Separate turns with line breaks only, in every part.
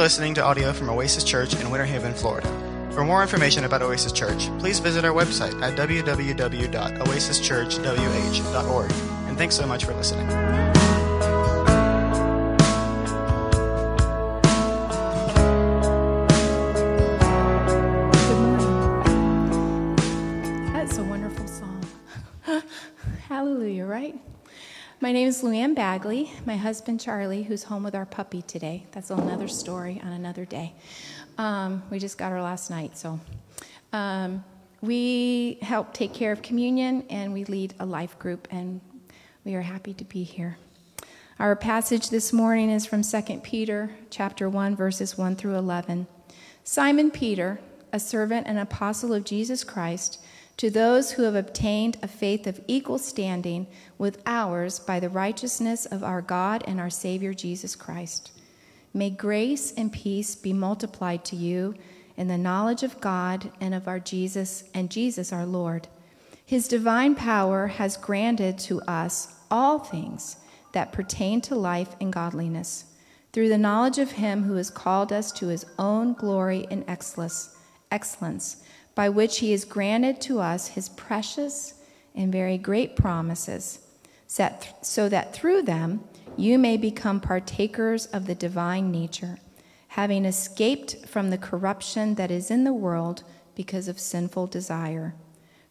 listening to audio from Oasis Church in Winter Haven, Florida. For more information about Oasis Church, please visit our website at www.oasischurchwh.org. And thanks so much for listening.
Is Luann Bagley. My husband Charlie, who's home with our puppy today. That's another story on another day. Um, we just got her last night, so. Um, we help take care of communion and we lead a life group, and we are happy to be here. Our passage this morning is from 2 Peter chapter 1 verses 1 through 11. Simon Peter, a servant and apostle of Jesus Christ, to those who have obtained a faith of equal standing with ours by the righteousness of our God and our Savior Jesus Christ. May grace and peace be multiplied to you in the knowledge of God and of our Jesus and Jesus our Lord. His divine power has granted to us all things that pertain to life and godliness through the knowledge of him who has called us to his own glory and excellence, by which he has granted to us his precious and very great promises, so that through them you may become partakers of the divine nature, having escaped from the corruption that is in the world because of sinful desire.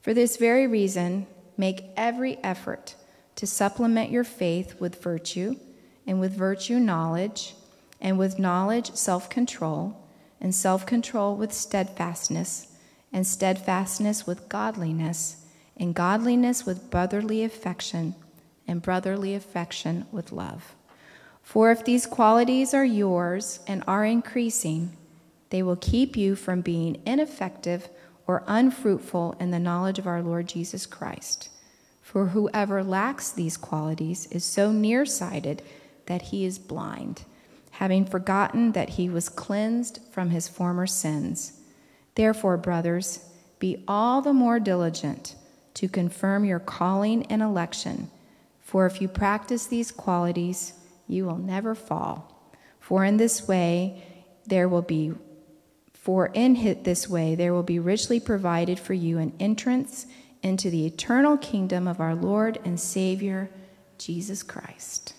For this very reason, make every effort to supplement your faith with virtue, and with virtue, knowledge, and with knowledge, self control, and self control with steadfastness, and steadfastness with godliness, and godliness with brotherly affection, and brotherly affection with love. For if these qualities are yours and are increasing, they will keep you from being ineffective or unfruitful in the knowledge of our Lord Jesus Christ. For whoever lacks these qualities is so nearsighted that he is blind, having forgotten that he was cleansed from his former sins. Therefore, brothers, be all the more diligent to confirm your calling and election. For if you practice these qualities, you will never fall. For in this way, there will be for in this way there will be richly provided for you an entrance into the eternal kingdom of our Lord and Savior, Jesus Christ.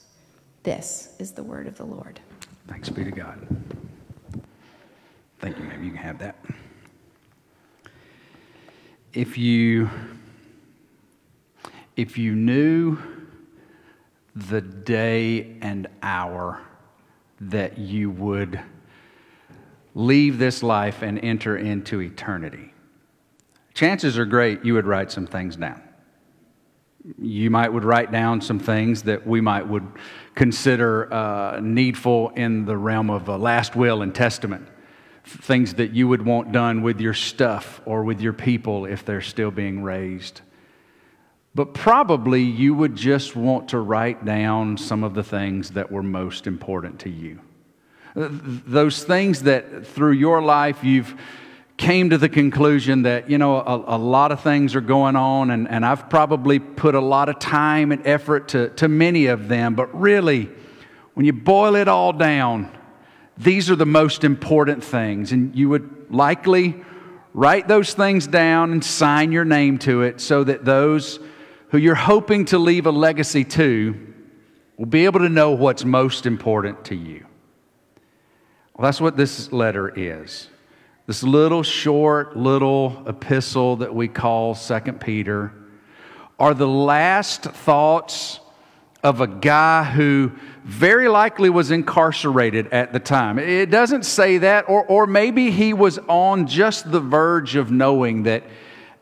This is the word of the Lord.
Thanks be to God. Thank you, ma'am. You can have that. If you if you knew the day and hour that you would leave this life and enter into eternity, chances are great you would write some things down. You might would write down some things that we might would consider uh, needful in the realm of a last will and testament. Things that you would want done with your stuff or with your people if they're still being raised. But probably you would just want to write down some of the things that were most important to you. Those things that through your life you've came to the conclusion that, you know, a, a, lot of things are going on, and, and I've probably put a lot of time and effort to, to many of them, but really, when you boil it all down, these are the most important things. And you would likely write those things down and sign your name to it so that those who you're hoping to leave a legacy to will be able to know what's most important to you. Well, that's what this letter is. This little short little epistle that we call Second Peter are the last thoughts of a guy who very likely was incarcerated at the time. It doesn't say that, or, or maybe he was on just the verge of knowing that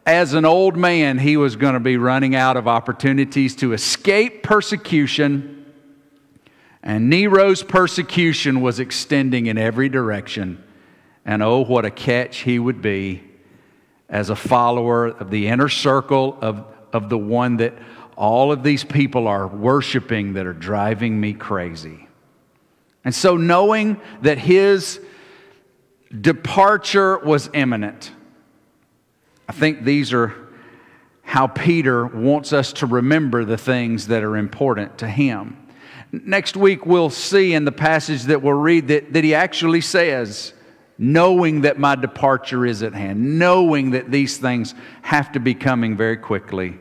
as an old man, he was going to be running out of opportunities to escape persecution. And Nero's persecution was extending in every direction. And oh, what a catch he would be as a follower of the inner circle of, of the one that all of these people are worshiping that are driving me crazy. And so, knowing that his departure was imminent, I think these are how Peter wants us to remember the things that are important to him. Next week, we'll see in the passage that we'll read that, that he actually says, knowing that my departure is at hand, knowing that these things have to be coming very quickly.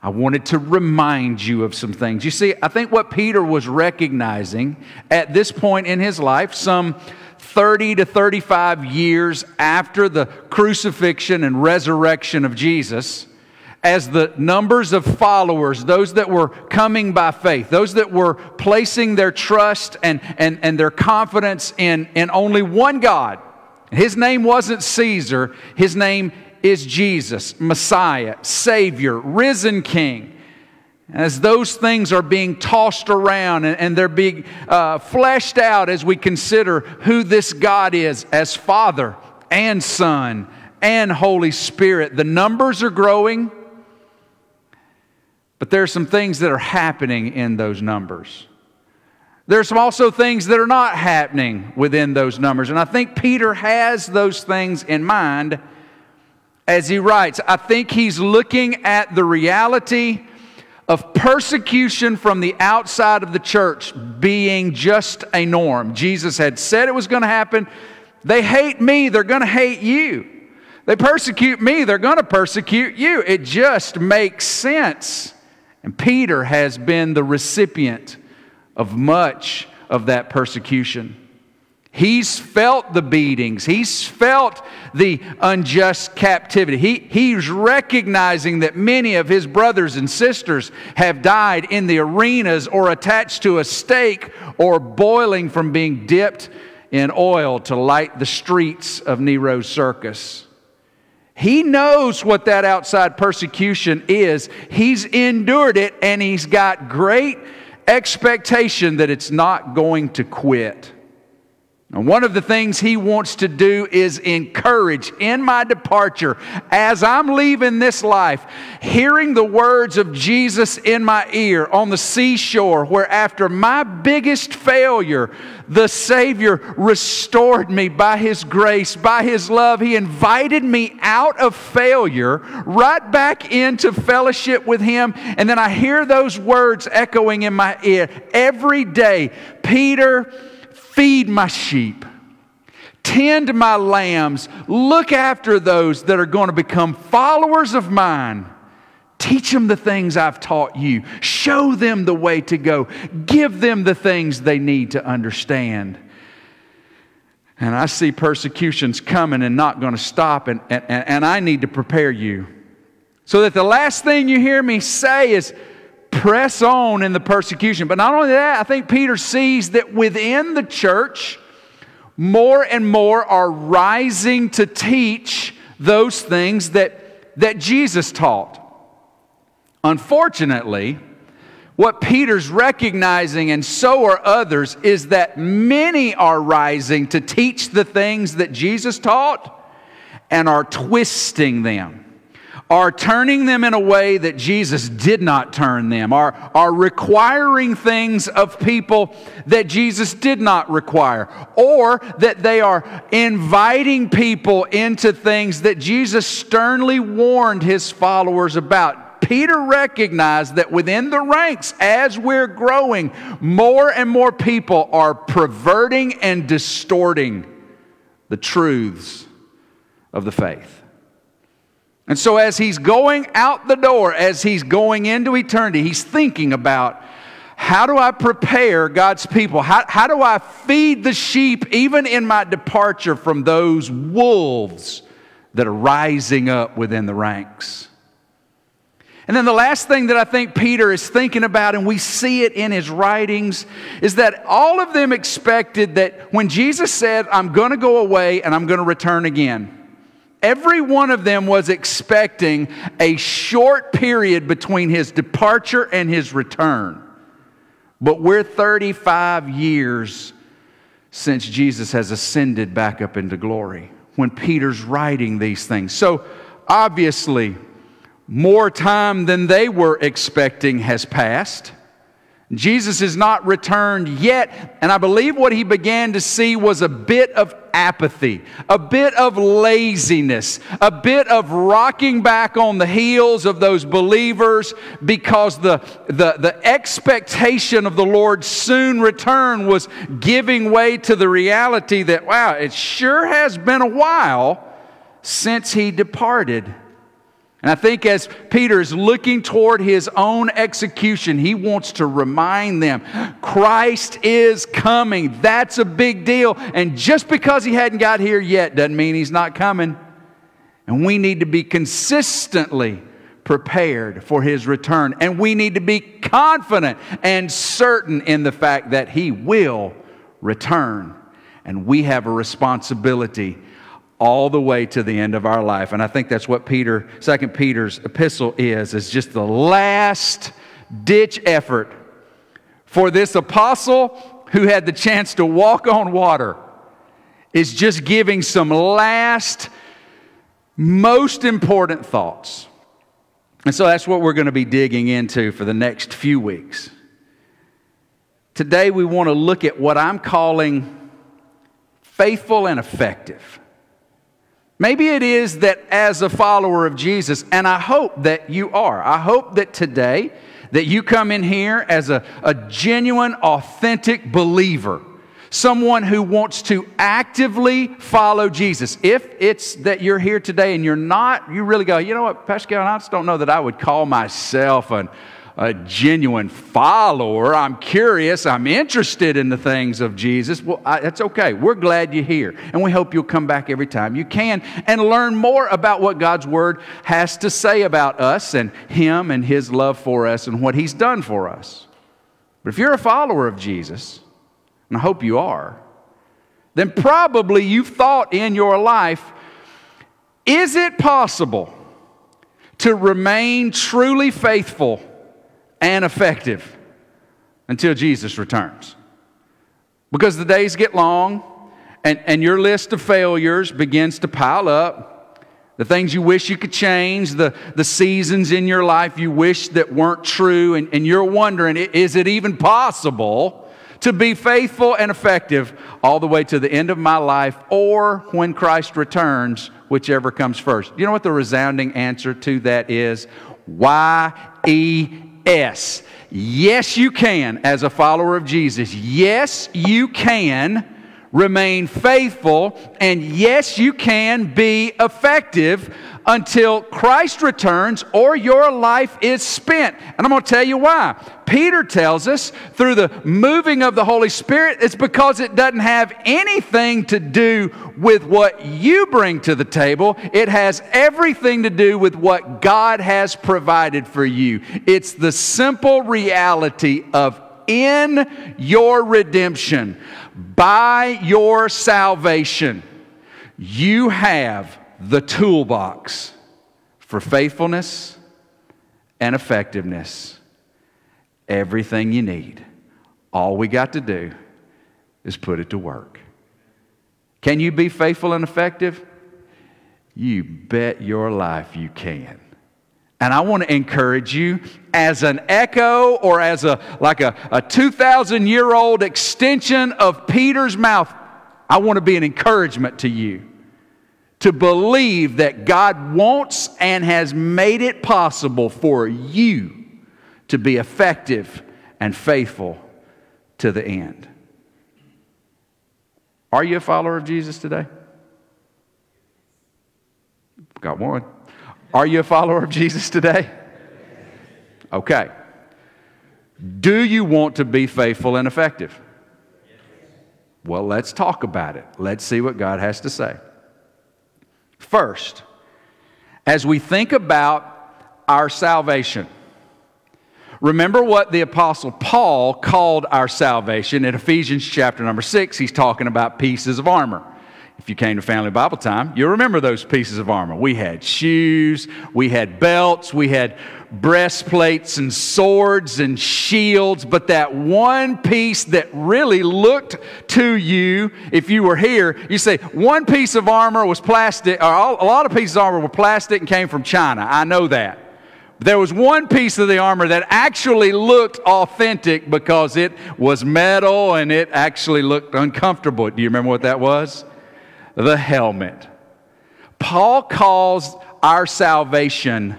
I wanted to remind you of some things. You see, I think what Peter was recognizing at this point in his life, some 30 to 35 years after the crucifixion and resurrection of Jesus, as the numbers of followers, those that were coming by faith, those that were placing their trust and, and, and their confidence in, in only one God. His name wasn't Caesar, his name is Jesus, Messiah, Savior, risen King. As those things are being tossed around and, they're being uh, fleshed out as we consider who this God is as Father and Son and Holy Spirit, the numbers are growing, but there are some things that are happening in those numbers. There are some also things that are not happening within those numbers. And I think Peter has those things in mind as he writes. I think he's looking at the reality of persecution from the outside of the church being just a norm. Jesus had said it was going to happen. They hate me, they're going to hate you. They persecute me, they're going to persecute you. It just makes sense. And Peter has been the recipient of much of that persecution. He's felt the beatings. He's felt the unjust captivity. He, he's recognizing that many of his brothers and sisters have died in the arenas or attached to a stake or boiling from being dipped in oil to light the streets of Nero's circus. He knows what that outside persecution is. He's endured it and he's got great expectation that it's not going to quit. And one of the things he wants to do is encourage in my departure, as I'm leaving this life, hearing the words of Jesus in my ear on the seashore, where after my biggest failure, the Savior restored me by His grace, by His love. He invited me out of failure, right back into fellowship with Him. And then I hear those words echoing in my ear every day Peter, Feed my sheep. Tend my lambs. Look after those that are going to become followers of mine. Teach them the things I've taught you. Show them the way to go. Give them the things they need to understand. And I see persecutions coming and not going to stop, and, and, and I need to prepare you. So that the last thing you hear me say is, press on in the persecution. But not only that, I think Peter sees that within the church, more and more are rising to teach those things that, that Jesus taught. Unfortunately, what Peter's recognizing, and so are others, is that many are rising to teach the things that Jesus taught and are twisting them are turning them in a way that Jesus did not turn them, are, are requiring things of people that Jesus did not require, or that they are inviting people into things that Jesus sternly warned his followers about. Peter recognized that within the ranks, as we're growing, more and more people are perverting and distorting the truths of the faith. And so, as he's going out the door, as he's going into eternity, he's thinking about how do I prepare God's people? How, how do I feed the sheep even in my departure from those wolves that are rising up within the ranks? And then the last thing that I think Peter is thinking about, and we see it in his writings, is that all of them expected that when Jesus said, I'm going to go away and I'm going to return again, Every one of them was expecting a short period between his departure and his return. But we're 35 years since Jesus has ascended back up into glory when Peter's writing these things. So obviously, more time than they were expecting has passed. Jesus has not returned yet, and I believe what he began to see was a bit of apathy, a bit of laziness, a bit of rocking back on the heels of those believers because the, the, the expectation of the Lord's soon return was giving way to the reality that, wow, it sure has been a while since he departed. And I think as Peter is looking toward his own execution, he wants to remind them Christ is coming. That's a big deal. And just because he hadn't got here yet doesn't mean he's not coming. And we need to be consistently prepared for his return. And we need to be confident and certain in the fact that he will return. And we have a responsibility all the way to the end of our life. And I think that's what Peter, Second Peter's epistle is, is just the last ditch effort for this apostle who had the chance to walk on water is just giving some last most important thoughts. And so that's what we're going to be digging into for the next few weeks. Today we want to look at what I'm calling faithful and effective. Maybe it is that as a follower of Jesus, and I hope that you are, I hope that today that you come in here as a, a genuine, authentic believer, someone who wants to actively follow Jesus. If it's that you're here today and you're not, you really go, you know what, Pascal, I just don't know that I would call myself an a genuine follower. I'm curious. I'm interested in the things of Jesus. Well, I, that's okay. We're glad you're here. And we hope you'll come back every time you can and learn more about what God's Word has to say about us and Him and His love for us and what He's done for us. But if you're a follower of Jesus, and I hope you are, then probably you've thought in your life, is it possible to remain truly faithful and effective until Jesus returns. Because the days get long and, and your list of failures begins to pile up. The things you wish you could change, the, the seasons in your life you wish that weren't true, and, and you're wondering, is it even possible to be faithful and effective all the way to the end of my life or when Christ returns, whichever comes first? You know what the resounding answer to that is? Y E S. Yes, you can as a follower of Jesus. Yes, you can remain faithful, and yes, you can be effective until Christ returns or your life is spent. And I'm going to tell you why. Peter tells us through the moving of the Holy Spirit, it's because it doesn't have anything to do with what you bring to the table. It has everything to do with what God has provided for you. It's the simple reality of in your redemption, by your salvation, you have the toolbox for faithfulness and effectiveness. Everything you need. All we got to do is put it to work. Can you be faithful and effective? You bet your life you can. And I want to encourage you as an echo or as a like a, a 2,000 year old extension of Peter's mouth. I want to be an encouragement to you to believe that God wants and has made it possible for you to be effective and faithful to the end. Are you a follower of Jesus today? Got one. Are you a follower of Jesus today? Okay. Do you want to be faithful and effective? Well, let's talk about it. Let's see what God has to say. First, as we think about our salvation, remember what the Apostle Paul called our salvation in Ephesians chapter number six. He's talking about pieces of armor. If you came to Family Bible Time, you'll remember those pieces of armor. We had shoes, we had belts, we had breastplates and swords and shields, but that one piece that really looked to you, if you were here, you say, one piece of armor was plastic, or a lot of pieces of armor were plastic and came from China. I know that. There was one piece of the armor that actually looked authentic because it was metal and it actually looked uncomfortable. Do you remember what that was? The helmet. Paul calls our salvation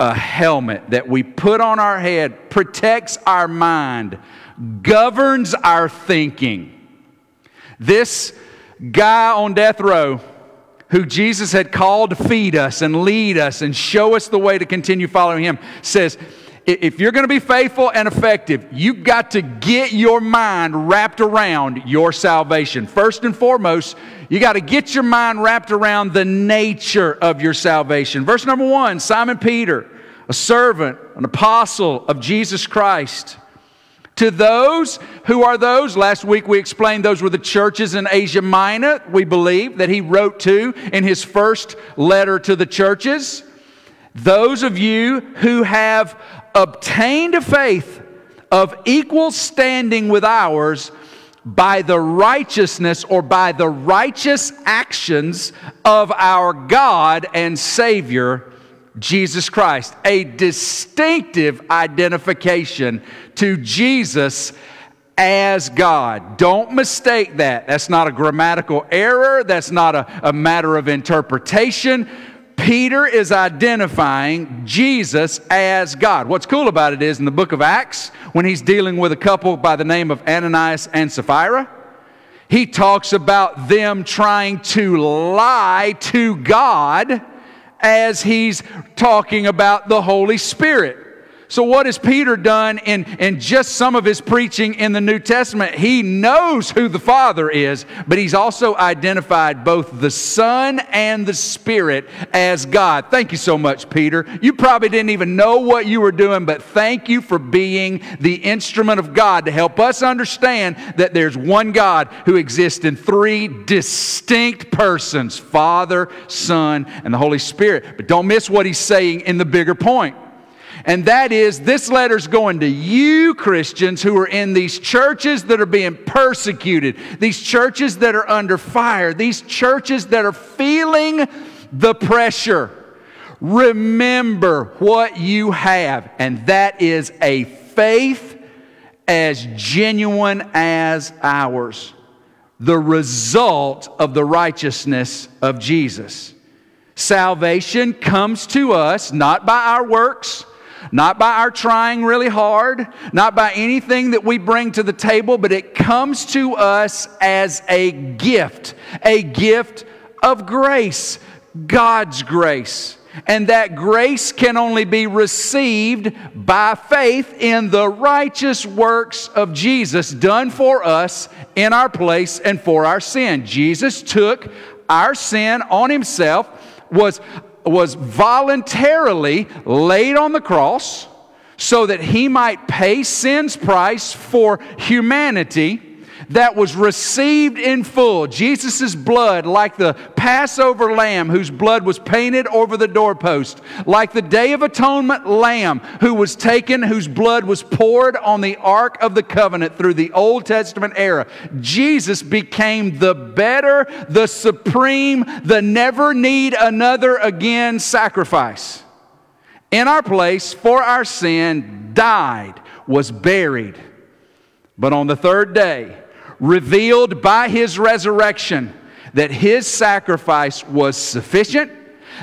a helmet that we put on our head, protects our mind, governs our thinking. This guy on death row who Jesus had called to feed us and lead us and show us the way to continue following him, says, if you're going to be faithful and effective, you've got to get your mind wrapped around your salvation. First and foremost, you got to get your mind wrapped around the nature of your salvation. Verse number one Simon Peter, a servant, an apostle of Jesus Christ to those who are those, last week we explained those were the churches in Asia Minor, we believe, that he wrote to in his first letter to the churches. Those of you who have obtained a faith of equal standing with ours by the righteousness or by the righteous actions of our God and Savior Jesus Christ, a distinctive identification to Jesus as God. Don't mistake that. That's not a grammatical error, that's not a, a matter of interpretation. Peter is identifying Jesus as God. What's cool about it is in the book of Acts, when he's dealing with a couple by the name of Ananias and Sapphira, he talks about them trying to lie to God as he's talking about the Holy Spirit. So, what has Peter done in, in just some of his preaching in the New Testament? He knows who the Father is, but he's also identified both the Son and the Spirit as God. Thank you so much, Peter. You probably didn't even know what you were doing, but thank you for being the instrument of God to help us understand that there's one God who exists in three distinct persons Father, Son, and the Holy Spirit. But don't miss what he's saying in the bigger point. And that is, this letter's going to you, Christians, who are in these churches that are being persecuted, these churches that are under fire, these churches that are feeling the pressure. Remember what you have, and that is a faith as genuine as ours, the result of the righteousness of Jesus. Salvation comes to us not by our works not by our trying really hard, not by anything that we bring to the table, but it comes to us as a gift, a gift of grace, God's grace. And that grace can only be received by faith in the righteous works of Jesus done for us in our place and for our sin. Jesus took our sin on himself, was was voluntarily laid on the cross so that he might pay sin's price for humanity that was received in full. Jesus' blood, like the Passover lamb whose blood was painted over the doorpost, like the Day of Atonement lamb who was taken, whose blood was poured on the Ark of the Covenant through the Old Testament era. Jesus became the better, the supreme, the never need another again sacrifice. In our place, for our sin, died, was buried. But on the third day, revealed by his resurrection that his sacrifice was sufficient,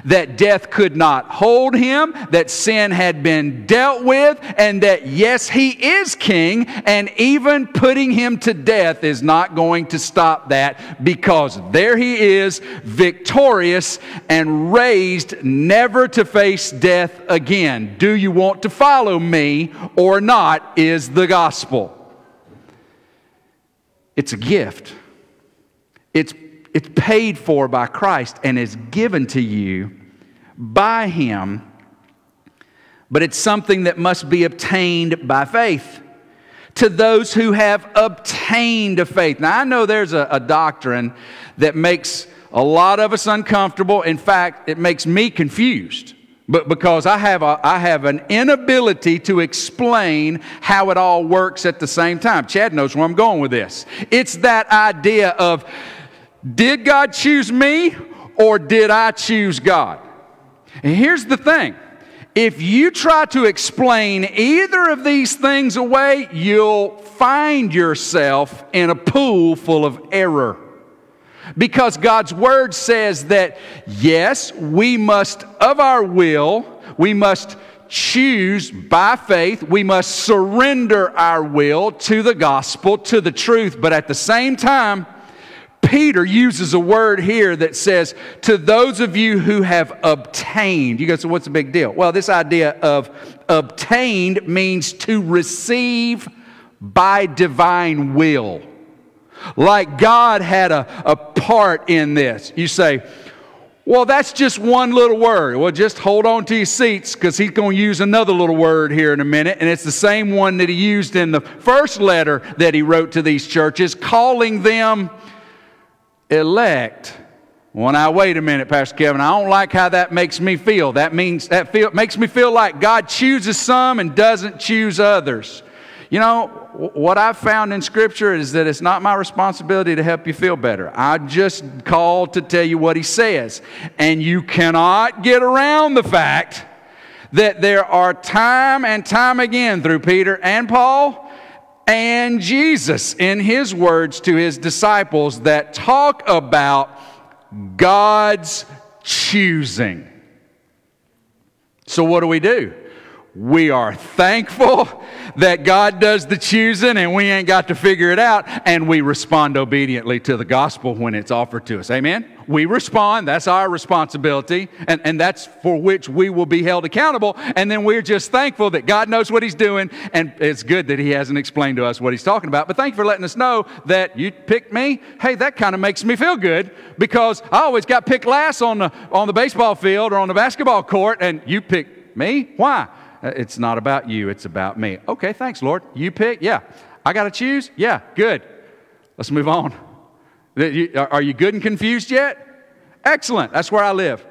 that death could not hold him, that sin had been dealt with, and that yes, he is king, and even putting him to death is not going to stop that because there he is, victorious and raised never to face death again. Do you want to follow me or not? Is the gospel. It's a gift. It's, it's paid for by Christ and is given to you by Him, but it's something that must be obtained by faith. To those who have obtained a faith. Now, I know there's a, a doctrine that makes a lot of us uncomfortable. In fact, it makes me confused but because I have, a, I have an inability to explain how it all works at the same time. Chad knows where I'm going with this. It's that idea of did God choose me or did I choose God? And here's the thing If you try to explain either of these things away, you'll find yourself in a pool full of error. Because God's word says that, yes, we must, of our will, we must choose by faith, we must surrender our will to the gospel, to the truth, but at the same time, Peter uses a word here that says, to those of you who have obtained. You go, so what's the big deal? Well, this idea of obtained means to receive by divine will. Like God had a, a part in this. You say, well, that's just one little word. Well, just hold on to your seats because he's going to use another little word here in a minute. And it's the same one that he used in the first letter that he wrote to these churches, calling them elect. Well, now, wait a minute, Pastor Kevin. I don't like how that makes me feel. That means that feel, makes me feel like God chooses some and doesn't choose others. You know, what I've found in Scripture is that it's not my responsibility to help you feel better. I just called to tell you what He says. And you cannot get around the fact that there are time and time again through Peter and Paul and Jesus in His words to His disciples that talk about God's choosing. So, what do we do? We are thankful that God does the choosing and we ain't got to figure it out, and we respond obediently to the gospel when it's offered to us. Amen? We respond, that's our responsibility, and, and that's for which we will be held accountable. And then we're just thankful that God knows what He's doing, and it's good that He hasn't explained to us what He's talking about. But thank you for letting us know that you picked me. Hey, that kind of makes me feel good because I always got picked last on the, on the baseball field or on the basketball court, and you picked me. Why? Uh, it's not about you, it's about me. Okay, thanks, Lord. You pick? Yeah. I got to choose? Yeah, good. Let's move on. Are you good and confused yet? Excellent. That's where I live.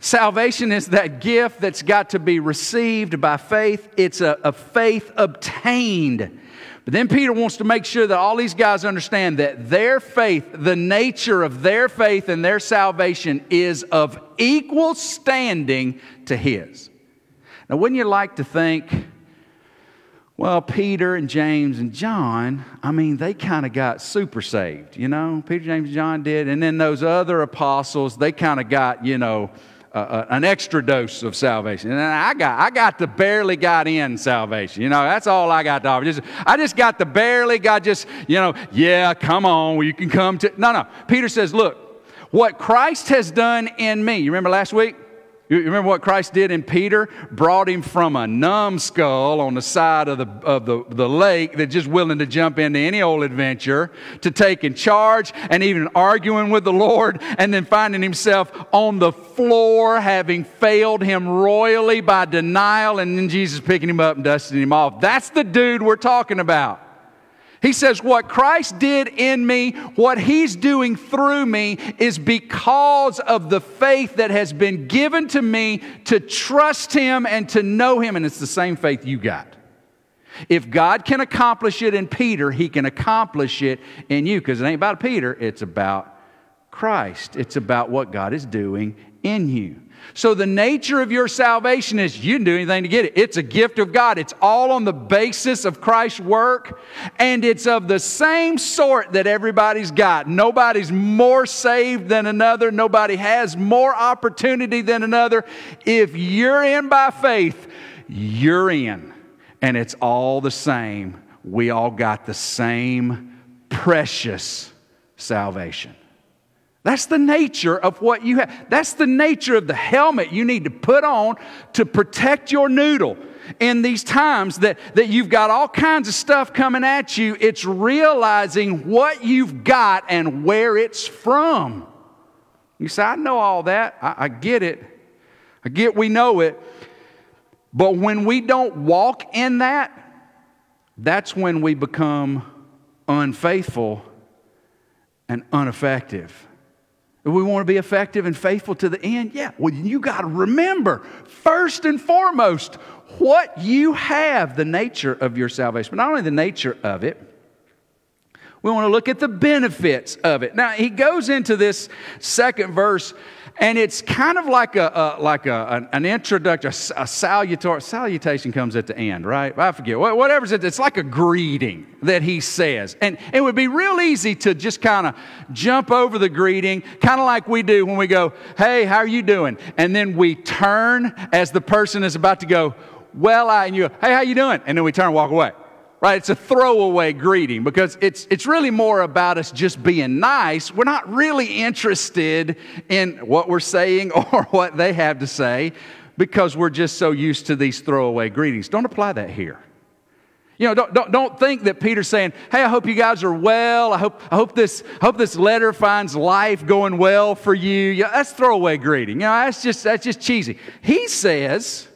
Salvation is that gift that's got to be received by faith. It's a, a, faith obtained. But then Peter wants to make sure that all these guys understand that their faith, the nature of their faith and their salvation, is of equal standing to his. Now, wouldn't you like to think, well, Peter and James and John, I mean, they kind of got super saved, you know? Peter, James, and John did. And then those other apostles, they kind of got, you know, uh, an extra dose of salvation. And I got, I got the barely got in salvation. You know, that's all I got to offer. Just, I just got the barely got just, you know, yeah, come on, you can come to. No, no. Peter says, look, what Christ has done in me. You remember last week? You remember what Christ did in Peter? Brought him from a numbskull on the side of the, of the, the lake that just willing to jump into any old adventure to taking charge and even arguing with the Lord and then finding himself on the floor having failed him royally by denial and then Jesus picking him up and dusting him off. That's the dude we're talking about. He says, What Christ did in me, what He's doing through me, is because of the faith that has been given to me to trust Him and to know Him. And it's the same faith you got. If God can accomplish it in Peter, He can accomplish it in you because it ain't about Peter, it's about Christ. It's about what God is doing in you. So, the nature of your salvation is you didn't do anything to get it. It's a gift of God. It's all on the basis of Christ's work, and it's of the same sort that everybody's got. Nobody's more saved than another, nobody has more opportunity than another. If you're in by faith, you're in, and it's all the same. We all got the same precious salvation. That's the nature of what you have. That's the nature of the helmet you need to put on to protect your noodle. In these times that, that you've got all kinds of stuff coming at you, it's realizing what you've got and where it's from. You say, I know all that. I, I get it. I get we know it. But when we don't walk in that, that's when we become unfaithful and ineffective. We want to be effective and faithful to the end, yeah, well, you got to remember, first and foremost, what you have, the nature of your salvation. But not only the nature of it, we want to look at the benefits of it. Now, he goes into this second verse And it's kind of like a, a like a, an, introduction, a, a salutation. Comes at the end, right? I forget. Whatever it, it's like a greeting that he says. And it would be real easy to just kind of jump over the greeting, kind of like we do when we go, hey, how are you doing? And then we turn as the person is about to go, well, I, and you go, hey, how you doing? And then we turn and walk away right? It's a throwaway greeting because it's, it's really more about us just being nice. We're not really interested in what we're saying or what they have to say because we're just so used to these throwaway greetings. Don't apply that here. You know, don't, don't, don't think that Peter's saying, hey, I hope you guys are well. I hope, I hope, this, hope this letter finds life going well for you. Yeah, that's throwaway greeting. You know, that's just, that's just cheesy. He says,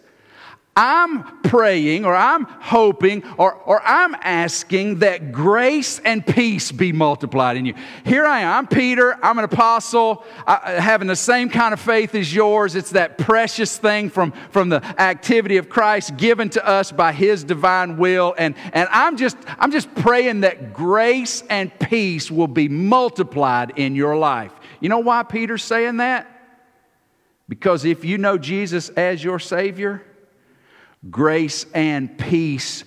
I'm praying or I'm hoping or, or I'm asking that grace and peace be multiplied in you. Here I am. I'm Peter. I'm an apostle, I, uh, having the same kind of faith as yours. It's that precious thing from, from the activity of Christ given to us by his divine will. And, and I'm, just, I'm just praying that grace and peace will be multiplied in your life. You know why Peter's saying that? Because if you know Jesus as your Savior, grace and peace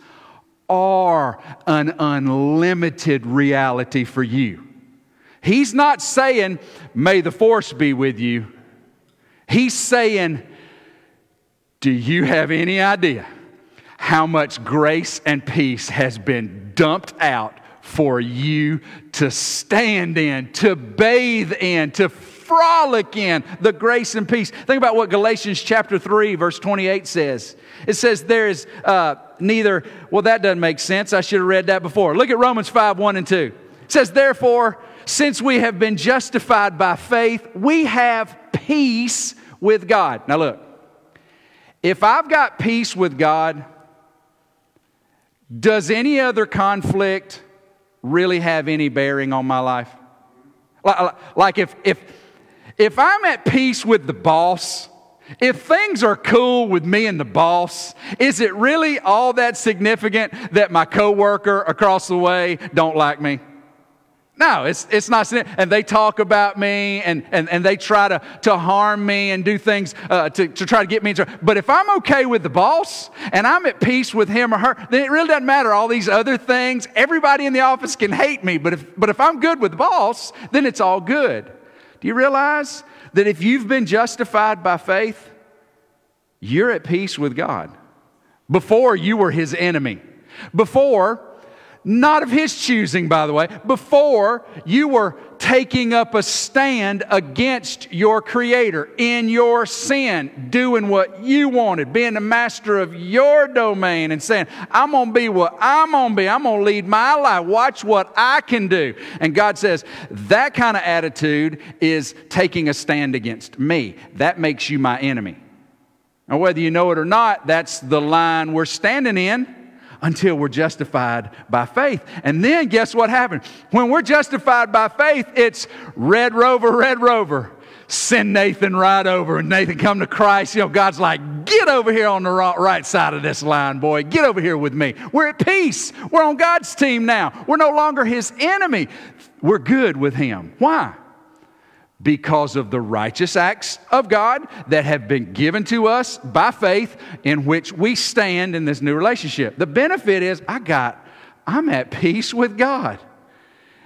are an unlimited reality for you. He's not saying, May the force be with you. He's saying, Do you have any idea how much grace and peace has been dumped out for you to stand in, to bathe in, to frolic in the grace and peace. Think about what Galatians chapter 3, verse 28 says. It says there is uh, neither, well, that doesn't make sense. I should have read that before. Look at Romans 5, 1 and 2. It says, therefore, since we have been justified by faith, we have peace with God. Now, look, if I've got peace with God, does any other conflict really have any bearing on my life? Like if, if, if I'm at peace with the boss, if things are cool with me and the boss, is it really all that significant that my coworker across the way don't like me? No, it's, it's not. And they talk about me and, and, and they try to, to harm me and do things uh, to, to try to get me. Into, but if I'm okay with the boss and I'm at peace with him or her, then it really doesn't matter all these other things. Everybody in the office can hate me, but if, but if I'm good with the boss, then it's all good. Do you realize that if you've been justified by faith, you're at peace with God? Before you were his enemy. Before, not of his choosing, by the way, before you were taking up a stand against your Creator in your sin, doing what you wanted, being the master of your domain, and saying, I'm going to be what I'm going to be. I'm going to lead my life. Watch what I can do. And God says, that kind of attitude is taking a stand against me. That makes you my enemy. Now, whether you know it or not, that's the line we're standing in until we're justified by faith. And then guess what happens? When we're justified by faith, it's Red Rover, Red Rover. Send Nathan right over, and Nathan come to Christ. You know, God's like, get over here on the right side of this line, boy. Get over here with me. We're at peace. We're on God's team now. We're no longer his enemy. We're good with him. Why? Because of the righteous acts of God that have been given to us by faith in which we stand in this new relationship. The benefit is I got, I'm at peace with God.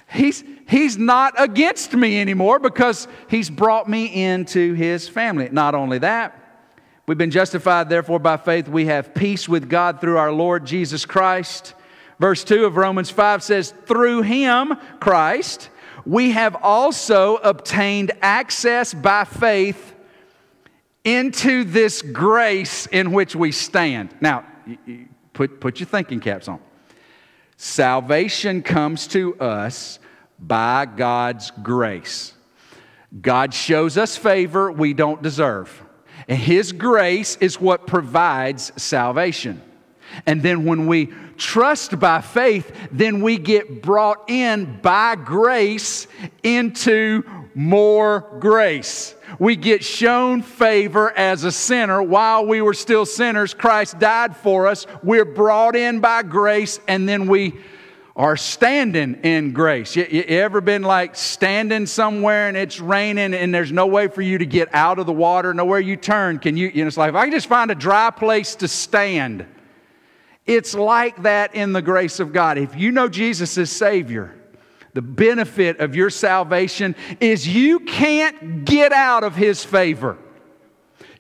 He's, he's not against me anymore because he's brought me into his family. Not only that, we've been justified, therefore, by faith, we have peace with God through our Lord Jesus Christ. Verse 2 of Romans 5 says, Through him, Christ, we have also obtained access by faith into this grace in which we stand. Now, put, put your thinking caps on. Salvation comes to us by God's grace. God shows us favor we don't deserve. And His grace is what provides salvation. And then when we trust by faith, then we get brought in by grace into more grace. We get shown favor as a sinner. While we were still sinners, Christ died for us. We're brought in by grace, and then we are standing in grace. You, you, ever been like standing somewhere and it's raining and there's no way for you to get out of the water, nowhere you turn? Can you, you know, it's like, if I can just find a dry place to stand. It's like that in the grace of God. If you know Jesus as Savior, the benefit of your salvation is you can't get out of His favor.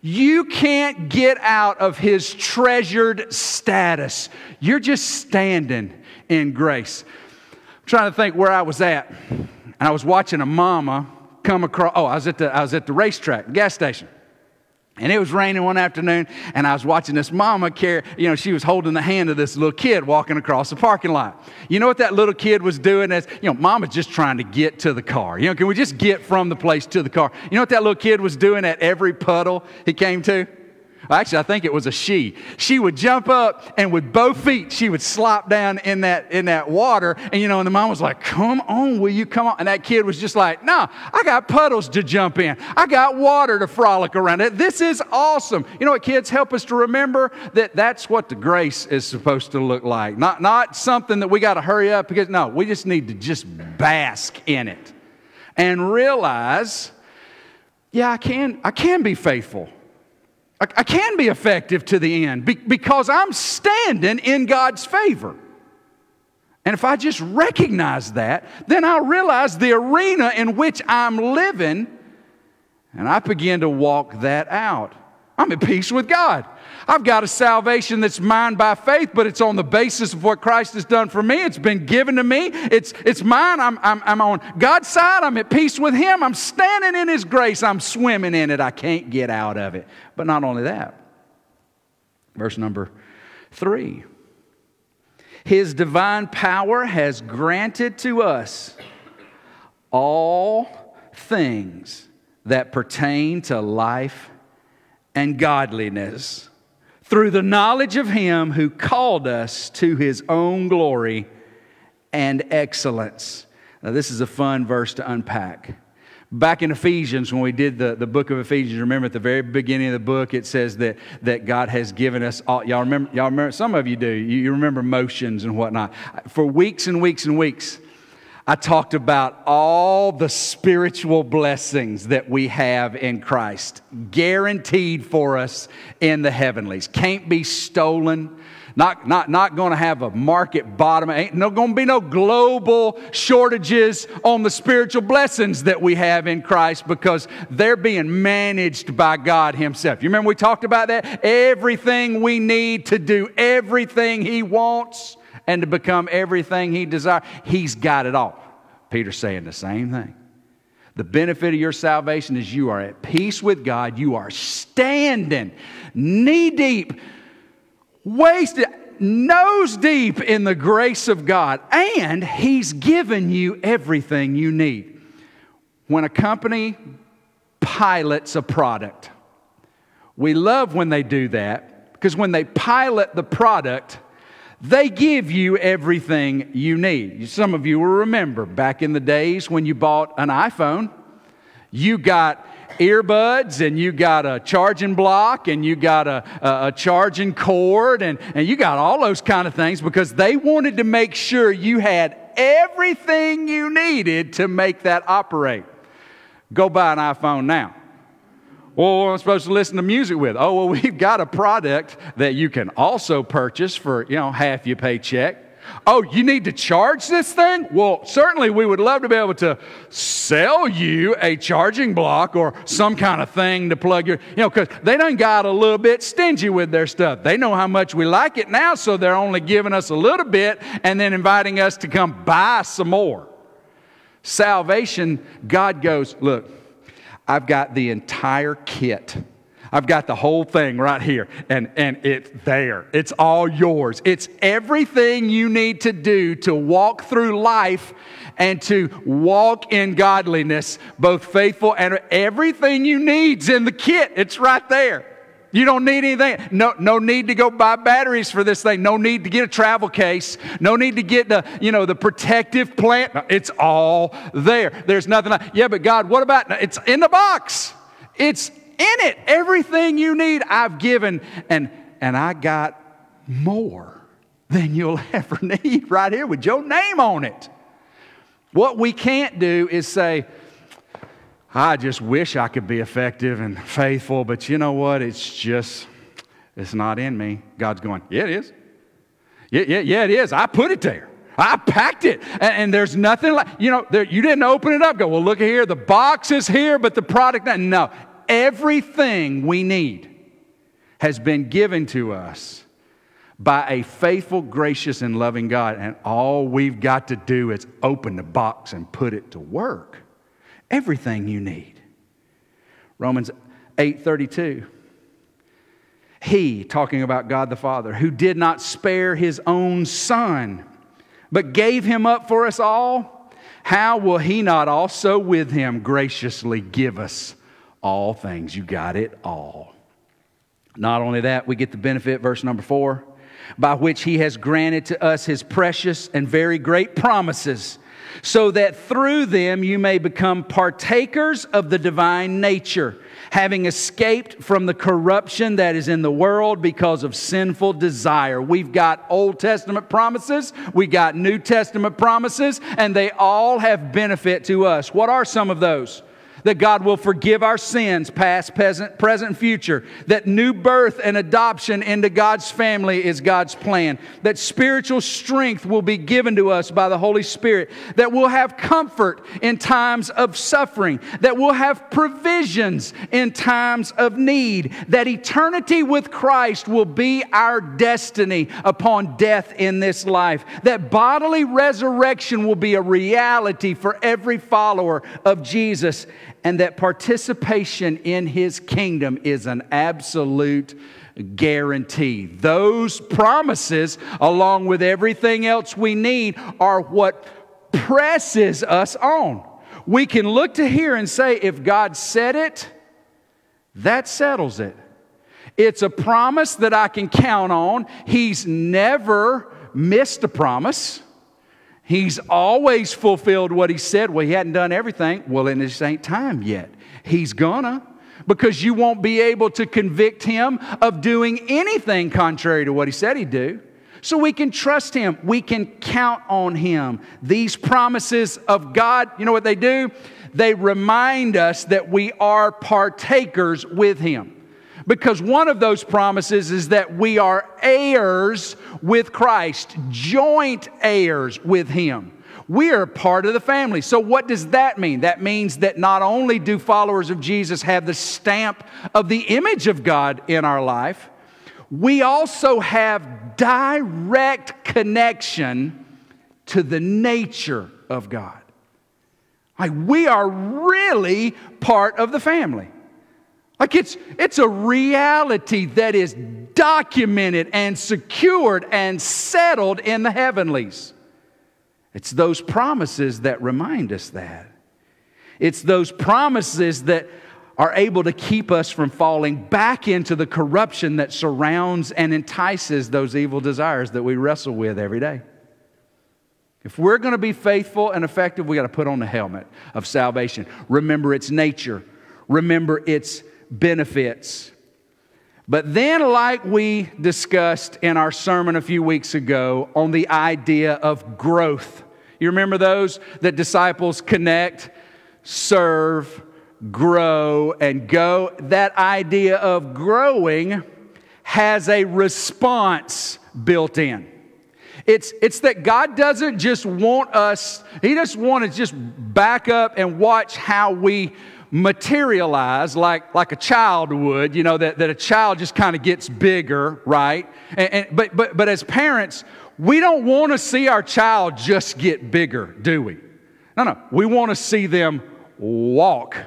You can't get out of His treasured status. You're just standing in grace. I'm trying to think where I was at. And I was watching a mama come across, oh, I was at the, I was at the RaceTrac, gas station. And it was raining one afternoon, and I was watching this mama carry, you know, she was holding the hand of this little kid walking across the parking lot. You know what that little kid was doing? As, you know, mama's just trying to get to the car. You know, can we just get from the place to the car? You know what that little kid was doing at every puddle he came to? Actually, I think it was a she. She would jump up and with both feet, she would slop down in that, in that water. And, you know, and the mom was like, come on, will you come on? And that kid was just like, no, I got puddles to jump in. I got water to frolic around it. This is awesome. You know what, kids? Help us to remember that that's what the grace is supposed to look like. Not, not something that we got to hurry up because, no, we just need to just bask in it and realize, yeah, I can, I can be faithful. I, I can be effective to the end be, because I'm standing in God's favor. And if I just recognize that, then I'll realize the arena in which I'm living, and I begin to walk that out. I'm at peace with God. I've got a salvation that's mine by faith, but it's on the basis of what Christ has done for me. It's been given to me. It's, it's mine. I'm, I'm, I'm on God's side. I'm at peace with Him. I'm standing in His grace. I'm swimming in it. I can't get out of it. But not only that, verse number three His divine power has granted to us all things that pertain to life and godliness through the knowledge of Him who called us to His own glory and excellence. Now, this is a fun verse to unpack. Back in Ephesians, when we did the, the book of Ephesians, remember at the very beginning of the book, it says that, that God has given us all. Y'all remember, y'all remember? Some of you do. You, you remember motions and whatnot. For weeks and weeks and weeks, I talked about all the spiritual blessings that we have in Christ, guaranteed for us in the heavenlies. Can't be stolen. Not, not, not going to have a market bottom. Ain't no going to be no global shortages on the spiritual blessings that we have in Christ because they're being managed by God Himself. You remember we talked about that? Everything we need to do everything He wants and to become everything he desires. He's got it all. Peter's saying the same thing. The benefit of your salvation is you are at peace with God. You are standing knee deep, wasted, nose deep in the grace of God. And He's given you everything you need. When a company pilots a product, we love when they do that because when they pilot the product, they give you everything you need. Some of you will remember back in the days when you bought an iPhone, you got earbuds and you got a charging block and you got a, a, a, charging cord and, and you got all those kind of things because they wanted to make sure you had everything you needed to make that operate. Go buy an iPhone now. Well, I'm supposed to listen to music with. Oh, well, we've got a product that you can also purchase for, you know, half your paycheck. Oh, you need to charge this thing? Well, certainly we would love to be able to sell you a charging block or some kind of thing to plug your, you know, because they done got a little bit stingy with their stuff. They know how much we like it now, so they're only giving us a little bit and then inviting us to come buy some more. Salvation, God goes, look, I've got the entire kit. I've got the whole thing right here, and, and it's there. It's all yours. It's everything you need to do to walk through life and to walk in godliness, both faithful and everything you need's in the kit. It's right there. You don't need anything. No, no need to go buy batteries for this thing. No need to get a travel case. No need to get the, you know, the protective plant. It's all there. There's nothing. Like, yeah, but God, what about? It's in the box. It's in it. Everything you need, I've given, and and I got more. than you'll ever need right here with your name on it. What we can't do is say, I just wish I could be effective and faithful, but you know what? It's just, it's not in me. God's going, Yeah, it is. Yeah, yeah, yeah, it is. I put it there. I packed it. And, and there's nothing like, you know, there, you didn't open it up. Go, well, look here. The box is here, but the product, not. no. Everything we need has been given to us by a faithful, gracious, and loving God. And all we've got to do is open the box and put it to work. Everything you need. Romans 8:32. He, talking about God the Father, who did not spare his own son, but gave him up for us all, how will he not also with him graciously give us all things? You got it all. Not only that, we get the benefit, verse number four, by which he has granted to us his precious and very great promises, so that through them you may become partakers of the divine nature, having escaped from the corruption that is in the world because of sinful desire. We've got Old Testament promises, we got New Testament promises, and they all have benefit to us. What are some of those? That God will forgive our sins, past, present, present, future, that new birth and adoption into God's family is God's plan, that spiritual strength will be given to us by the Holy Spirit, that we'll have comfort in times of suffering, that we'll have provisions in times of need, that eternity with Christ will be our destiny upon death in this life, that bodily resurrection will be a reality for every follower of Jesus and that participation in his kingdom is an absolute guarantee. Those promises, along with everything else we need, are what presses us on. We can look to here and say, if God said it, that settles it. It's a promise that I can count on. He's never missed a promise. He's always fulfilled what he said. Well, he hadn't done everything. Well, in this ain't time yet. He's gonna, because you won't be able to convict him of doing anything contrary to what he said he'd do. So we can trust him. We can count on him. These promises of God, you know what they do? They remind us that we are partakers with him. Because one of those promises is that we are heirs with Christ, joint heirs with Him. We are part of the family. So, what does that mean? That means that not only do followers of Jesus have the stamp of the image of God in our life, we also have direct connection to the nature of God. Like, we are really part of the family. Like it's, it's a reality that is documented and secured and settled in the heavenlies. It's those promises that remind us that. It's those promises that are able to keep us from falling back into the corruption that surrounds and entices those evil desires that we wrestle with every day. If we're going to be faithful and effective, we got to put on the helmet of salvation. Remember its nature, remember its benefits. But then, like we discussed in our sermon a few weeks ago on the idea of growth, you remember those that disciples connect, serve, grow, and go? That idea of growing has a response built in. It's, it's that God doesn't just want us, He doesn't want to just back up and watch how we materialize like, like a child would, you know, that, that a child just kind of gets bigger, right? And, and, but, but, but as parents, we don't want to see our child just get bigger, do we? No, no. We want to see them walk.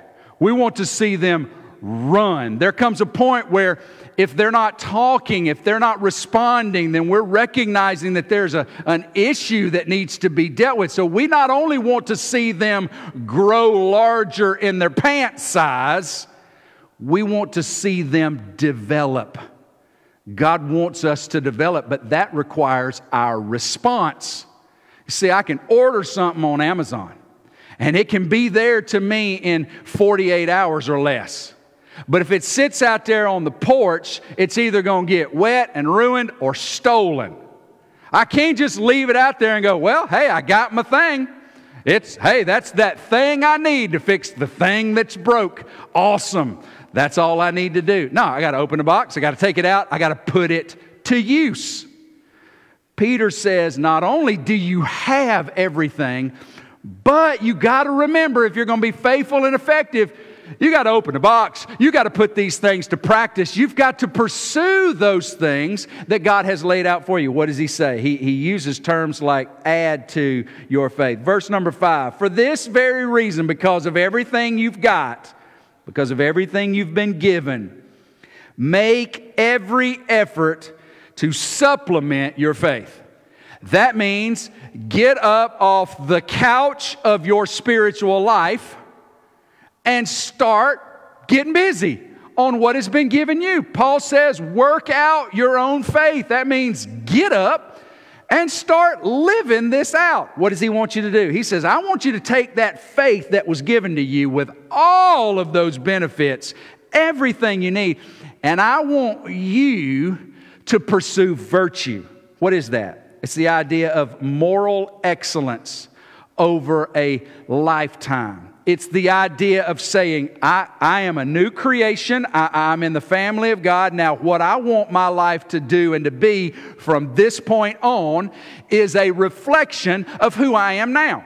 We want to see them run. There comes a point where if they're not talking, if they're not responding, then we're recognizing that there's a, an issue that needs to be dealt with. So we not only want to see them grow larger in their pant size, we want to see them develop. God wants us to develop, but that requires our response. See, I can order something on Amazon, and it can be there to me in 48 hours or less. But if it sits out there on the porch, it's either going to get wet and ruined or stolen. I can't just leave it out there and go, well, hey, I got my thing. It's, hey, that's that thing I need to fix the thing that's broke. Awesome. That's all I need to do. No, I got to open the box. I got to take it out. I got to put it to use. Peter says, not only do you have everything, but you got to remember if you're going to be faithful and effective, you got to open the box. You got to put these things to practice. You've got to pursue those things that God has laid out for you. What does he say? He, he uses terms like add to your faith. Verse number five For this very reason, because of everything you've got, because of everything you've been given, make every effort to supplement your faith. That means get up off the couch of your spiritual life and start getting busy on what has been given you. Paul says, work out your own faith. That means get up and start living this out. What does he want you to do? He says, I want you to take that faith that was given to you with all of those benefits, everything you need, and I want you to pursue virtue. What is that? It's the idea of moral excellence over a lifetime. It's the idea of saying, I, I am a new creation. I, I'm in the family of God. Now, what I want my life to do and to be from this point on is a reflection of who I am now.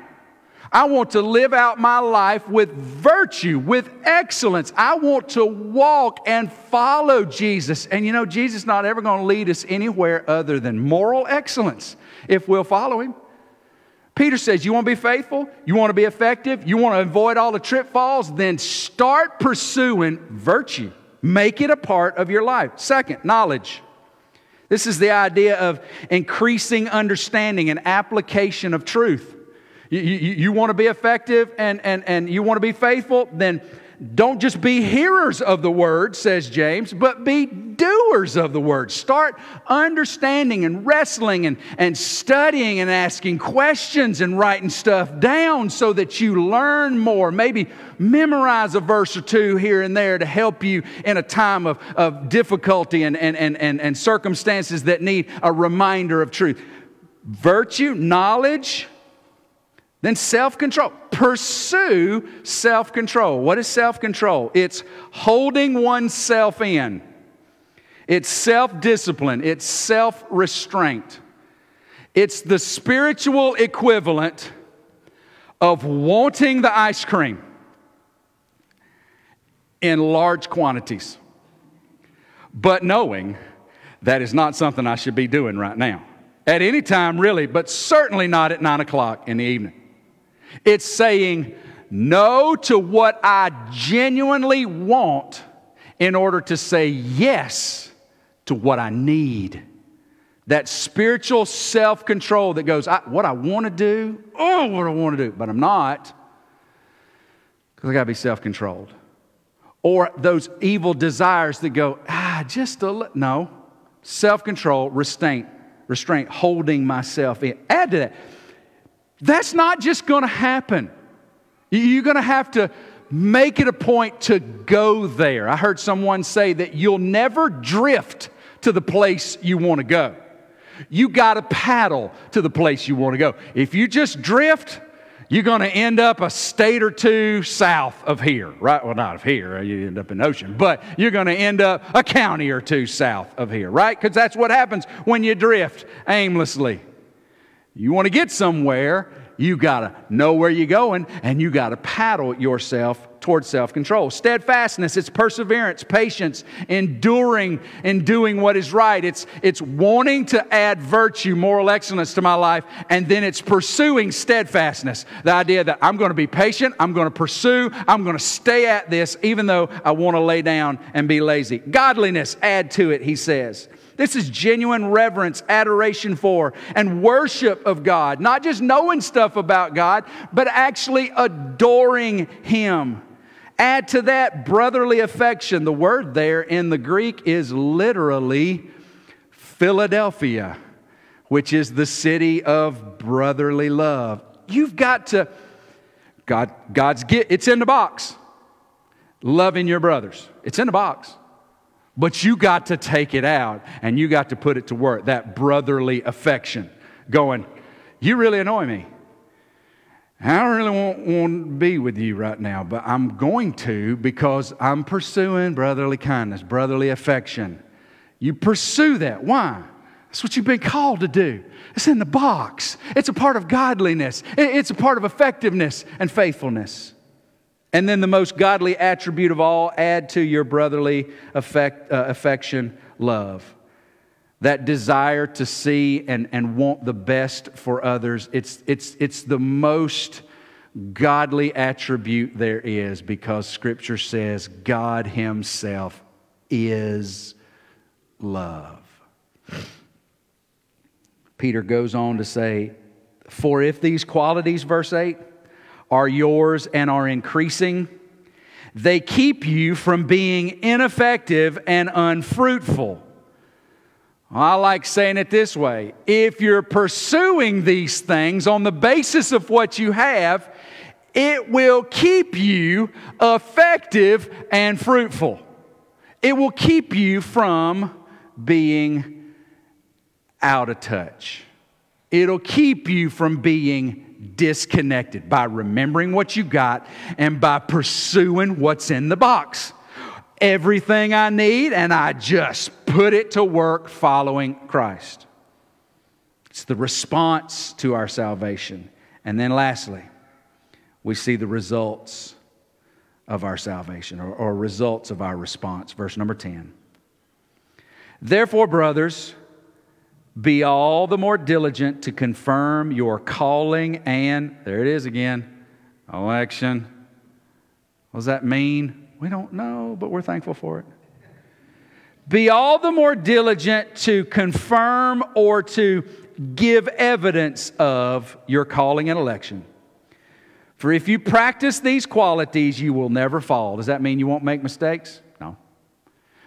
I want to live out my life with virtue, with excellence. I want to walk and follow Jesus. And you know, Jesus is not ever going to lead us anywhere other than moral excellence if we'll follow him. Peter says, You want to be faithful? You want to be effective? You want to avoid all the trip falls? Then start pursuing virtue. Make it a part of your life. Second, knowledge. This is the idea of increasing understanding and application of truth. You, you, you want to be effective and, and, and you want to be faithful? Then don't just be hearers of the word, says James, but be doers of the word. Start understanding and wrestling and, and studying and asking questions and writing stuff down so that you learn more. Maybe memorize a verse or two here and there to help you in a time of, of difficulty and, and, and, and, and circumstances that need a reminder of truth. Virtue, knowledge, then self control. Pursue self control. What is self control? It's holding oneself in, it's self discipline, it's self restraint. It's the spiritual equivalent of wanting the ice cream in large quantities, but knowing that is not something I should be doing right now. At any time, really, but certainly not at nine o'clock in the evening. It's saying no to what I genuinely want in order to say yes to what I need. That spiritual self control that goes, I, what I want to do, oh, what I want to do, but I'm not, because I got to be self controlled. Or those evil desires that go, ah, just a little, no. Self control, restraint, restraint, holding myself in. Add to that that's not just going to happen. You're going to have to make it a point to go there. I heard someone say that you'll never drift to the place you want to go. You got to paddle to the place you want to go. If you just drift, you're going to end up a state or two south of here, right? Well, not of here, uh, you end up in ocean, but you're going to end up a county or two south of here, right? Because that's what happens when you drift aimlessly. You want to get somewhere, you got to know where you're going and you got to paddle yourself towards self control. Steadfastness, it's perseverance, patience, enduring and doing what is right. It's, it's wanting to add virtue, moral excellence to my life, and then it's pursuing steadfastness. The idea that I'm going to be patient, I'm going to pursue, I'm going to stay at this, even though I want to lay down and be lazy. Godliness, add to it, he says. This is genuine reverence, adoration for, and worship of God. Not just knowing stuff about God, but actually adoring Him. Add to that brotherly affection. The word there in the Greek is literally Philadelphia, which is the city of brotherly love. You've got to, God, God's get, it's in the box. Loving your brothers. It's in the box. But you got to take it out and you got to put it to work. That brotherly affection. Going, you really annoy me. I don't really want, want to be with you right now, but I'm going to because I'm pursuing brotherly kindness, brotherly affection. You pursue that. Why? That's what you've been called to do. It's in the box. It's a part of godliness, it's a part of effectiveness and faithfulness. And then the most godly attribute of all add to your brotherly affect, uh, affection love. That desire to see and, and want the best for others. It's, it's, it's the most godly attribute there is because Scripture says God Himself is love. Peter goes on to say, For if these qualities, verse 8, are yours and are increasing, they keep you from being ineffective and unfruitful. I like saying it this way if you're pursuing these things on the basis of what you have, it will keep you effective and fruitful. It will keep you from being out of touch. It'll keep you from being disconnected by remembering what you got and by pursuing what's in the box. Everything I need, and I just put it to work following Christ. It's the response to our salvation. And then, lastly, we see the results of our salvation or, or results of our response. Verse number 10. Therefore, brothers, be all the more diligent to confirm your calling and, there it is again, election. What does that mean? We don't know, but we're thankful for it. Be all the more diligent to confirm or to give evidence of your calling and election. For if you practice these qualities, you will never fall. Does that mean you won't make mistakes? No.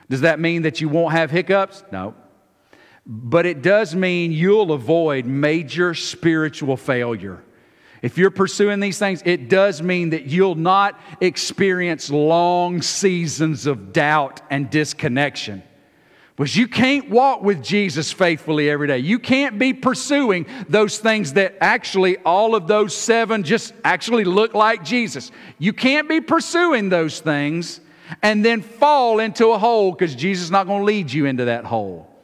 Does that mean that you won't have hiccups? No but it does mean you'll avoid major spiritual failure. If you're pursuing these things, it does mean that you'll not experience long seasons of doubt and disconnection. Because you can't walk with Jesus faithfully every day. You can't be pursuing those things that actually, all of those seven just actually look like Jesus. You can't be pursuing those things and then fall into a hole because Jesus is not going to lead you into that hole.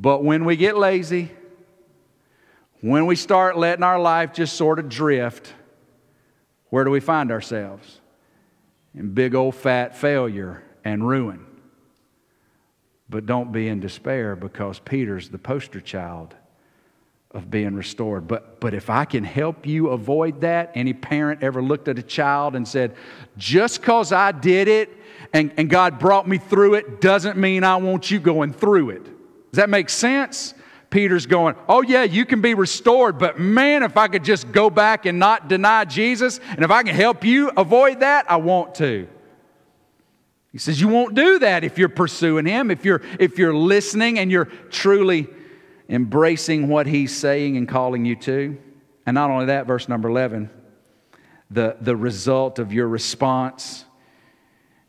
But when we get lazy, when we start letting our life just sort of drift, where do we find ourselves? In big old fat failure and ruin. But don't be in despair because Peter's the poster child of being restored. But, but if I can help you avoid that, any parent ever looked at a child and said, just because I did it and, and God brought me through it doesn't mean I want you going through it. Does that make sense? Peter's going, Oh, yeah, you can be restored, but man, if I could just go back and not deny Jesus, and if I can help you avoid that, I want to. He says, You won't do that if you're pursuing Him, if you're, if you're listening and you're truly embracing what He's saying and calling you to. And not only that, verse number 11, the, the result of your response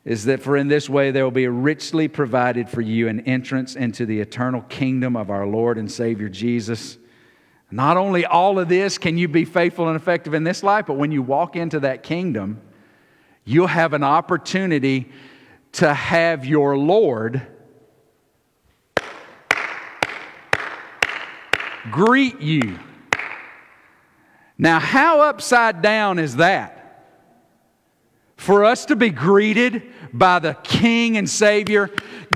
is that for in this way there will be richly provided for you an entrance into the eternal kingdom of our Lord and Savior Jesus. Not only all of this can you be faithful and effective in this life, but when you walk into that kingdom, you'll have an opportunity to have your Lord greet you. Now, how upside down is that? For us to be greeted by the King and Savior.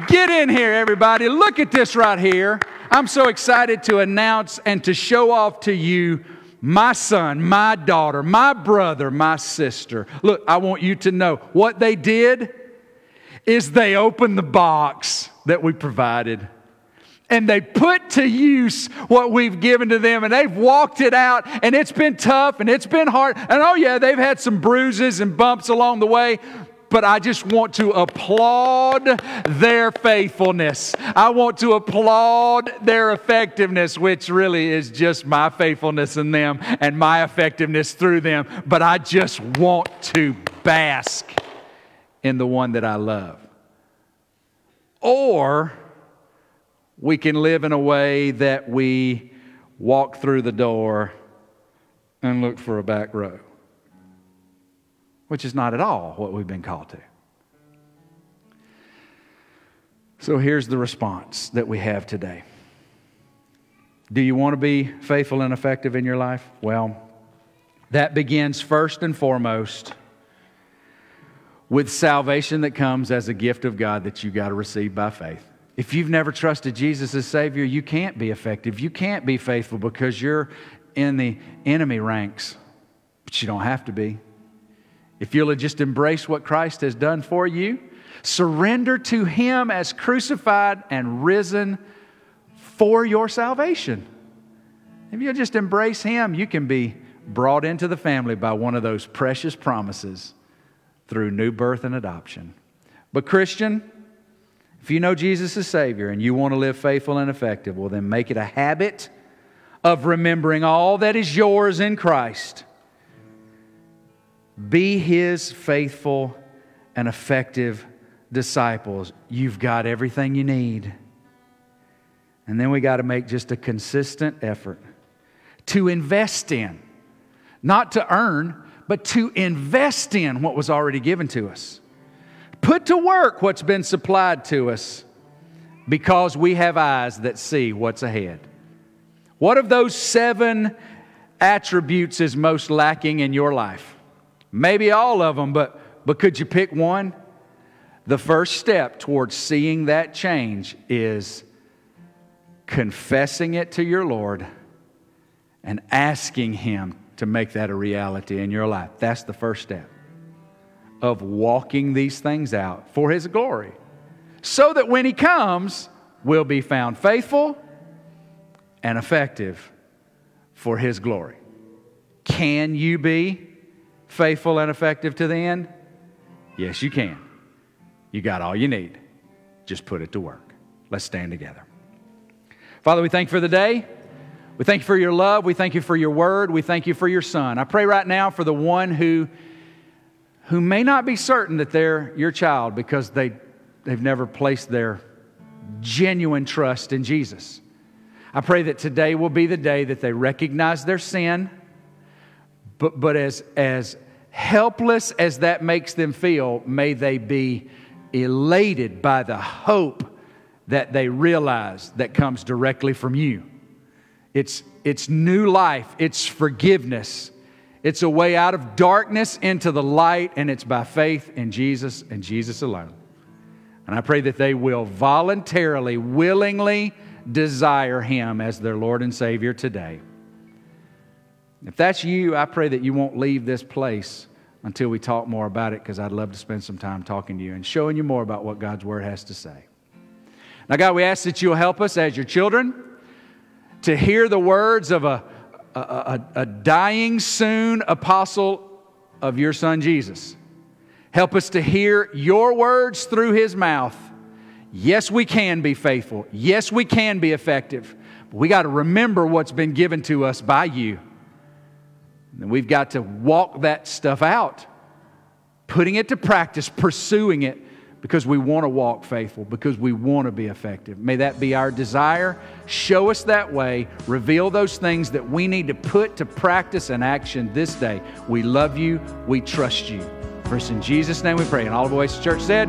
Get in here, everybody. Look at this right here. I'm so excited to announce and to show off to you my son, my daughter, my brother, my sister. Look, I want you to know what they did is they opened the box that we provided and they put to use what we've given to them and they've walked it out and it's been tough and it's been hard. And oh, yeah, they've had some bruises and bumps along the way. But I just want to applaud their faithfulness. I want to applaud their effectiveness, which really is just my faithfulness in them and my effectiveness through them. But I just want to bask in the one that I love Or we can live in a way that we walk through the door and look for a back row, which is not at all what we've been called to. So here's the response that we have today. Do you want to be faithful and effective in your life? Well, that begins first and foremost with salvation that comes as a gift of God that you got to receive by faith. If you've never trusted Jesus as Savior, you can't be effective. You can't be faithful because you're in the enemy ranks, but you don't have to be. If you'll just embrace what Christ has done for you, surrender to Him as crucified and risen for your salvation. If you'll just embrace Him, you can be brought into the family by one of those precious promises through new birth and adoption. But, Christian, if you know Jesus as Savior and you want to live faithful and effective, well, then make it a habit of remembering all that is yours in Christ. Be His faithful and effective disciples. You've got everything you need. And then we got to make just a consistent effort to invest in, not to earn, but to invest in what was already given to us. Put to work what's been supplied to us because we have eyes that see what's ahead. What of those seven attributes is most lacking in your life? Maybe all of them, but, but could you pick one? The first step towards seeing that change is confessing it to your Lord and asking Him to make that a reality in your life. That's the first step of walking these things out for His glory. So that when He comes, we'll be found faithful and effective for His glory. Can you be faithful and effective to the end? Yes, you can. You got all you need. Just put it to work. Let's stand together. Father, we thank you for the day. We thank you for your love. We thank you for your word. We thank you for your son. I pray right now for the one who, who may not be certain that they're your child because they, they've never placed their genuine trust in Jesus. I pray that today will be the day that they recognize their sin, but, but as, as helpless as that makes them feel, may they be elated by the hope that they realize that comes directly from you. It's, it's new life, it's forgiveness. It's a way out of darkness into the light, and it's by faith in Jesus and Jesus alone. And I pray that they will voluntarily, willingly desire Him as their Lord and Savior today. If that's you, I pray that you won't leave this place until we talk more about it because I'd love to spend some time talking to you and showing you more about what God's Word has to say. Now, God, we ask that you'll help us as your children to hear the words of a, a, a, a dying soon apostle of your son Jesus. Help us to hear your words through his mouth. Yes, we can be faithful. Yes, we can be effective. But we got to remember what's been given to us by you. And we've got to walk that stuff out, putting it to practice, pursuing it because we want to walk faithful, because we want to be effective. May that be our desire. Show us that way. Reveal those things that we need to put to practice and action this day. We love you. We trust you. First, in Jesus' name we pray. And all the Oasis Church said,